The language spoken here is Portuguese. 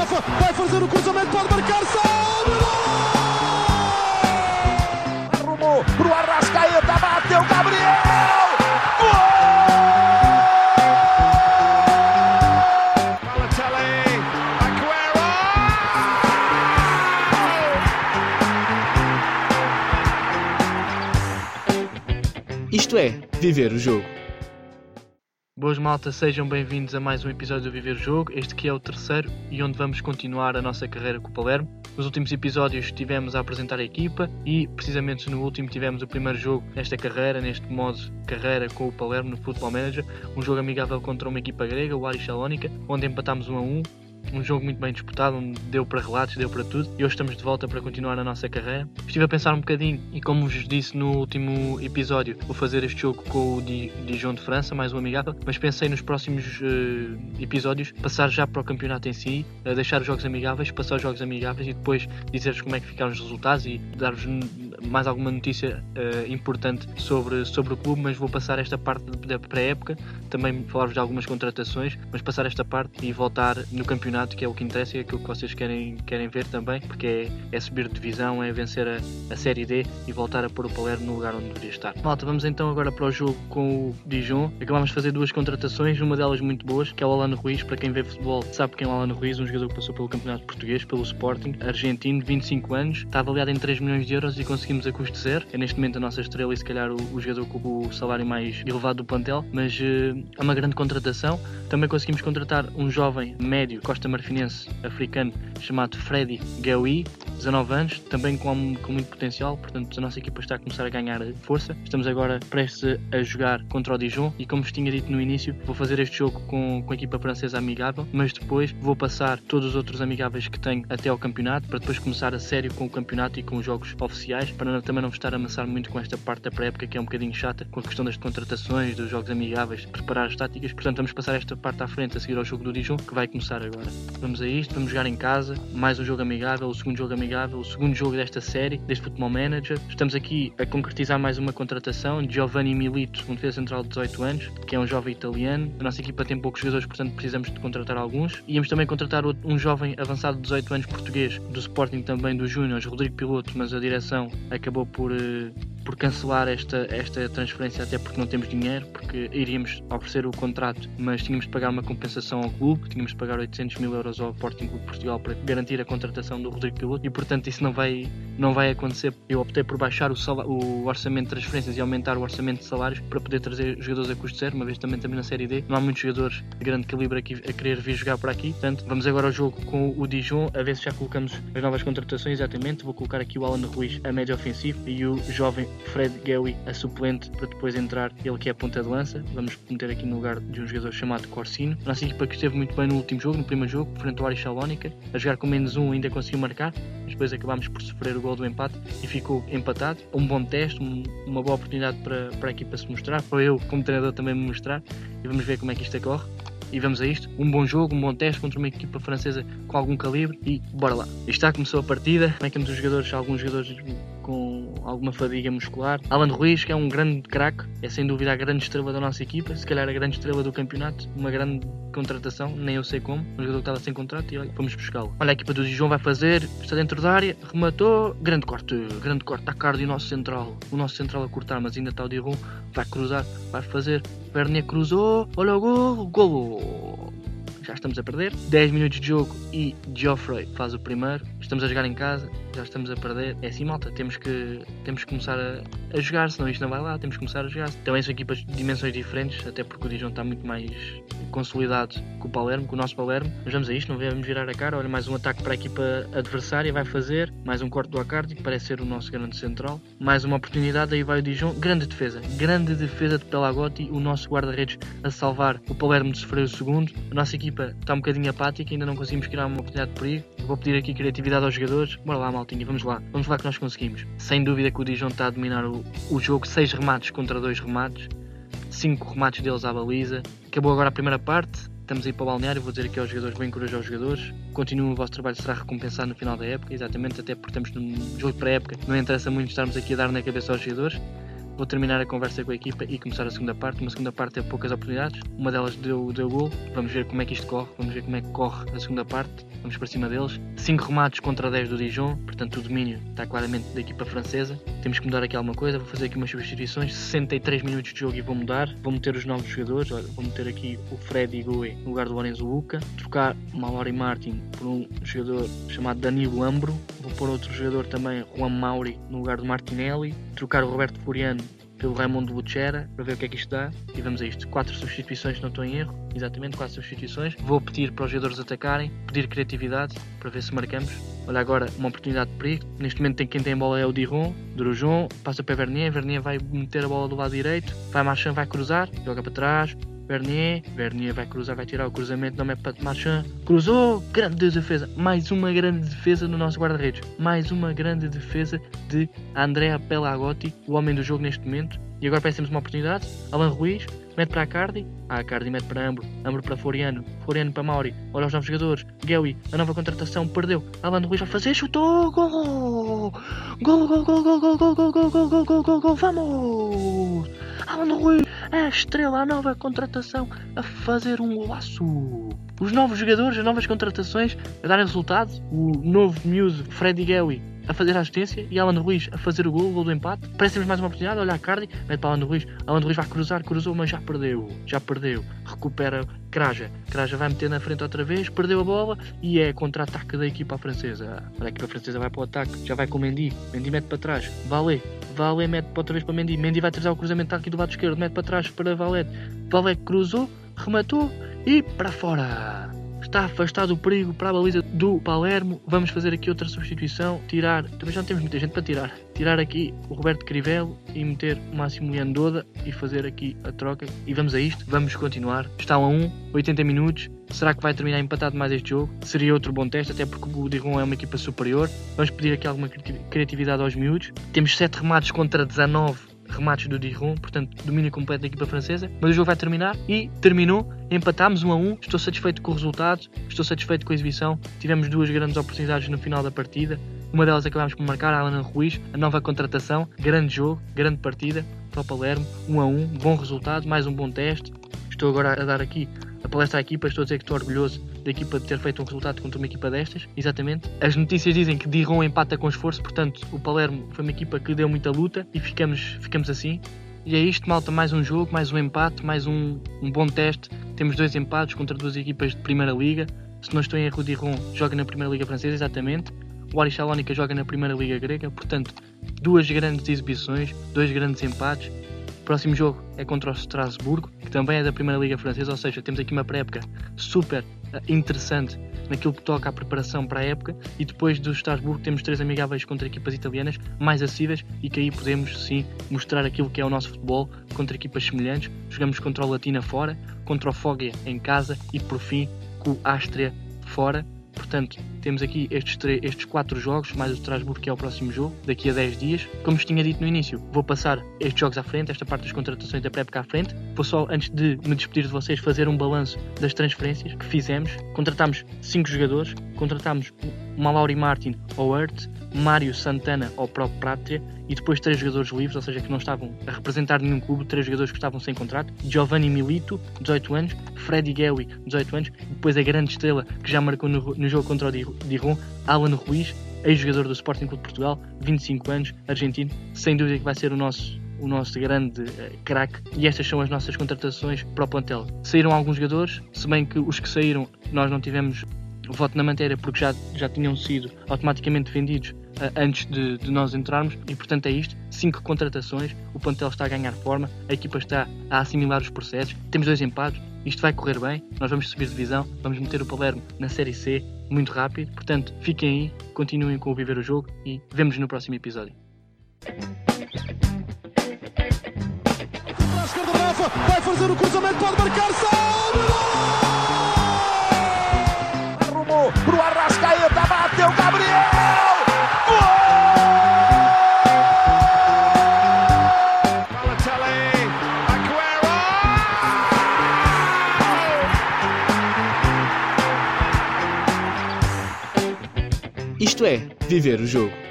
Rafa, vai fazer o cruzamento, pode marcar, salve! Arrumou pro Arrascaeta, bateu Gabriel! Isto é, viver o jogo. Boas malta, sejam bem-vindos a mais um episódio do Viver Jogo, este que é o terceiro e onde vamos continuar a nossa carreira com o Palermo. Nos últimos episódios estivemos a apresentar a equipa e precisamente no último tivemos o primeiro jogo nesta carreira, neste modo carreira com o Palermo no Football Manager, um jogo amigável contra uma equipa grega, o Aris Salónica, onde empatámos 1 a 1 um jogo muito bem disputado, onde deu para relatos, deu para tudo, e hoje estamos de volta para continuar a nossa carreira. Estive a pensar um bocadinho, e como vos disse no último episódio, vou fazer este jogo com o Di- Dijon de França, mais um amigável, mas pensei nos próximos eh, episódios passar já para o campeonato em si, eh, deixar os jogos amigáveis, passar os jogos amigáveis e depois dizer-vos como é que ficaram os resultados e dar-vos mais alguma notícia eh, importante sobre, sobre o clube, mas vou passar esta parte da pré-época, também falar-vos de algumas contratações, mas passar esta parte e voltar no campeonato, que é o que interessa e é aquilo que vocês querem, querem ver também, porque é, é subir de divisão, é vencer a, a Série D e voltar a pôr o Palermo no lugar onde deveria estar. Malta, vamos então agora para o jogo com o Dijon. Acabámos de fazer duas contratações, uma delas muito boas, que é o Alano Ruiz. Para quem vê futebol, sabe quem é o Alano Ruiz, um jogador que passou pelo Campeonato Português, pelo Sporting, argentino, de 25 anos, está avaliado em 3 milhões de euros e conseguimos a custo zero. É neste momento a nossa estrela e se calhar o, o jogador com o salário mais elevado do plantel, mas eh, é uma grande contratação. Também conseguimos contratar um jovem médio, costa-marfinense, africano, chamado Freddy Gaui, 19 anos, também com, com muito potencial, portanto a nossa equipa está a começar a ganhar força. Estamos agora prestes a jogar contra o Dijon e como vos tinha dito no início, vou fazer este jogo com, com a equipa francesa amigável, mas depois vou passar todos os outros amigáveis que tenho até ao campeonato, para depois começar a sério com o campeonato e com os jogos oficiais, para não- também não estar a amassar muito com esta parte da pré-época que é um bocadinho chata, com a questão das contratações, dos jogos amigáveis, preparar as táticas. Portanto, vamos passar esta parte à frente a seguir ao jogo do Dijon, que vai começar agora. Vamos a isto, vamos jogar em casa, mais um jogo amigável, o segundo jogo amigável, o segundo jogo desta série, deste Football Manager. Estamos aqui a concretizar mais uma contratação, Giovanni Milito, um defesa central de 18 anos, que é um jovem italiano. A nossa equipa tem poucos jogadores, portanto precisamos de contratar alguns. Íamos também contratar um jovem avançado de 18 anos português, do Sporting também dos Júniors, Rodrigo Piloto, mas a direção acabou por, eh, por cancelar esta, esta transferência até porque não temos dinheiro, porque iríamos oferecer o contrato, mas tínhamos de pagar uma compensação ao clube, tínhamos de pagar 800 mil euros ao Sporting Clube Portugal para garantir a contratação do Rodrigo Piloto e portanto isso não vai, não vai acontecer. Eu optei por baixar o, sala- o orçamento de transferências e aumentar o orçamento de salários para poder trazer jogadores a custo zero, uma vez também, também na Série D. Não há muitos jogadores de grande calibre aqui a querer vir jogar por aqui. Portanto, vamos agora ao jogo com o Dijon, a ver se já colocamos as novas contratações. Exatamente, vou colocar aqui o Alan Ruiz a médio ofensivo e o jovem Fred Gawi a suplente para depois entrar ele que é a ponta de lança. Vamos meter aqui no lugar de um jogador chamado Corsino. A nossa equipa que esteve muito bem no último jogo, no primeiro jogo, frente ao Aris Salónica, a jogar com menos um ainda conseguiu marcar, mas depois acabámos por sofrer o gol do empate e ficou empatado. Um bom teste, um- uma boa oportunidade para, para a equipa se mostrar, para eu como treinador também me mostrar e vamos ver como é que isto ocorre. E vamos a isto, um bom jogo, um bom teste contra uma equipa francesa com algum calibre e bora lá. E está, começou a partida, como é que temos os jogadores, alguns jogadores com alguma fadiga muscular. Alan Ruiz, que é um grande craque, é sem dúvida a grande estrela da nossa equipa, se calhar a grande estrela do campeonato, uma grande contratação, nem eu sei como, um jogador que estava sem contrato e olha, fomos buscá-lo. Olha, a equipa do Dijon vai fazer, está dentro da área, rematou, grande corte, grande corte, está caro o nosso central, o nosso central a cortar, mas ainda está o Dijon, vai cruzar, vai fazer, Vernier cruzou, olha o gol, golo! Já estamos a perder. 10 minutos de jogo e Geoffrey faz o primeiro. Estamos a jogar em casa, já estamos a perder. É assim, malta, temos que, temos que começar a, a jogar, senão isto não vai lá, temos que começar a jogar. Também são equipas de dimensões diferentes, até porque o Dijon está muito mais consolidado que o Palermo, que o nosso Palermo. Mas vamos a isto, não vamos virar a cara. Olha, mais um ataque para a equipa adversária, vai fazer. Mais um corte do Acardi, que parece ser o nosso grande central. Mais uma oportunidade, aí vai o Dijon. Grande defesa, grande defesa de Pelagotti, o nosso guarda-redes a salvar o Palermo de sofrer o segundo. A nossa equipa está um bocadinho apática, ainda não conseguimos criar uma oportunidade de perigo. Vou pedir aqui criatividade aos jogadores. Bora lá, maltinha, vamos lá. Vamos lá que nós conseguimos. Sem dúvida que o Dijon está a dominar o, o jogo. 6 remates contra 2 remates. 5 remates deles à baliza. Acabou agora a primeira parte. Estamos aí para o balneário. Vou dizer aqui aos jogadores: vou encorajar os jogadores. Continuem, o vosso trabalho será recompensado no final da época. Exatamente, até porque estamos num jogo pré-época. Não interessa muito estarmos aqui a dar na cabeça aos jogadores. Vou terminar a conversa com a equipa e começar a segunda parte. Uma segunda parte teve poucas oportunidades, uma delas deu, deu gol. Vamos ver como é que isto corre, vamos ver como é que corre a segunda parte. Vamos para cima deles. 5 remates contra 10 do Dijon, portanto o domínio está claramente da equipa francesa. Temos que mudar aqui alguma coisa, vou fazer aqui umas substituições. 63 minutos de jogo e vou mudar. Vou meter os novos jogadores, olha, vou meter aqui o Fred Igoe no lugar do Lorenzo Luca. Trocar Mallory Martin por um jogador chamado Danilo Ambro. Vou pôr outro jogador também, Juan Mauri, no lugar do Martinelli. Trocar o Roberto Floriano pelo Raimundo Lucera para ver o que é que isto dá e vamos a isto. Quatro substituições, se não estou em erro, exatamente quatro substituições. Vou pedir para os jogadores atacarem, pedir criatividade para ver se marcamos. Olha agora uma oportunidade de perigo. Neste momento tem quem tem bola é o Diron, Drujon, passa para Vernier, Vernier vai meter a bola do lado direito, vai Marchand, vai cruzar, joga para trás, Vernier, Vernier vai cruzar, vai tirar o cruzamento, não é para Marchand, cruzou, grande defesa, mais uma grande defesa no nosso guarda-redes, mais uma grande defesa de Andrea Pelagotti, o homem do jogo neste momento, e agora parece uma oportunidade, Alan Ruiz, mete para a Cardi, a Cardi mete para Ambro, Ambro para Floriano, Floriano para Mauri, olha os novos jogadores, Guewi, a nova contratação, perdeu, Alan Ruiz vai fazer, chutou, gol, gol, gol, gol, gol, gol, gol, gol, gol, gol, gol, gol, gol, vamos, Alan Ruiz, é a estrela, a nova contratação a fazer um golaço. Os novos jogadores, as novas contratações a darem resultado. O novo Muse, Freddy Guewi, a fazer a assistência e Alan Ruiz a fazer o gol, o gol do empate. Parece-nos mais uma oportunidade. Olha a Cardi, mete para Alan Ruiz. Alan Ruiz vai cruzar, cruzou, mas já perdeu. Já perdeu. Recupera Kraja. Kraja vai meter na frente outra vez, perdeu a bola e é contra-ataque da equipa francesa. A equipa francesa vai para o ataque, já vai com o Mendy. Mendy mete para trás. Vale. Vale mete outra vez para Mendy. Mendy vai trazer o cruzamento aqui do lado esquerdo, mete para trás para Valete. Valete cruzou, rematou e para fora. Está afastado o perigo para a baliza do Palermo. Vamos fazer aqui outra substituição. Tirar, também já não temos muita gente para tirar. Tirar aqui o Roberto Crivelo e meter o Massimiliano Doda e fazer aqui a troca. E vamos a isto. Vamos continuar. Está a 1, 80 minutos. Será que vai terminar empatado mais este jogo? Seria outro bom teste, até porque o Diron é uma equipa superior. Vamos pedir aqui alguma criatividade aos miúdos. Temos 7 remates contra 19 remates do Diron, portanto, domínio completo da equipa francesa. Mas o jogo vai terminar e terminou. Empatámos 1 a 1. Estou satisfeito com o resultado, estou satisfeito com a exibição. Tivemos duas grandes oportunidades no final da partida. Uma delas acabámos por marcar, a Alan Ruiz, a nova contratação. Grande jogo, grande partida para o Palermo. 1 a 1, bom resultado, mais um bom teste. Estou agora a dar aqui a palestra à equipa, estou a dizer que estou orgulhoso da equipa de ter feito um resultado contra uma equipa destas, exatamente. As notícias dizem que Diron empata com esforço, portanto o Palermo foi uma equipa que deu muita luta e ficamos, ficamos assim. E é isto, malta, mais um jogo, mais um empate, mais um, um bom teste. Temos dois empates contra duas equipas de Primeira Liga. Se não estou em erro, Diron joga na Primeira Liga Francesa, exatamente. O Aris Salónica joga na Primeira Liga Grega, portanto, duas grandes exibições, dois grandes empates próximo jogo é contra o Strasbourgo, que também é da Primeira Liga Francesa, ou seja, temos aqui uma pré-época super interessante naquilo que toca à preparação para a época e depois do Strasbourgo temos três amigáveis contra equipas italianas mais acessíveis e que aí podemos sim mostrar aquilo que é o nosso futebol contra equipas semelhantes. Jogamos contra o Latina fora, contra o Foggia em casa e por fim com o Ástria fora Portanto, temos aqui estes, estes quatro jogos, mais o Strasbourg, que é o próximo jogo, daqui a 10 dias. Como vos tinha dito no início, vou passar estes jogos à frente, esta parte das contratações da pré-época à frente. Vou só, antes de me despedir de vocês, fazer um balanço das transferências que fizemos. Contratámos 5 jogadores, contratámos Malauri Martin ao Hurt, Mário Santana ao próprio Pratria e depois três jogadores livres, ou seja, que não estavam a representar nenhum clube, três jogadores que estavam sem contrato, Giovanni Milito, 18 anos, Freddy Guewi, 18 anos, e depois a grande estrela que já marcou no, no jogo contra o Diron, Alan Ruiz, ex-jogador do Sporting Clube de Portugal, 25 anos, argentino, sem dúvida que vai ser o nosso o nosso grande uh, craque e estas são as nossas contratações para o plantel. Saíram alguns jogadores, se bem que os que saíram nós não tivemos voto na matéria porque já, já tinham sido automaticamente vendidos antes de, de, nós entrarmos e portanto é isto, cinco contratações, o plantel está a ganhar forma, a equipa está a assimilar os processos, temos dois empates, isto vai correr bem, nós vamos subir divisão, vamos meter o Palermo na Série C muito rápido, portanto fiquem aí, continuem com o Viver o Jogo e vemos no próximo episódio. Vai fazer o cruzamento, pode marcar, salve! ver o jogo.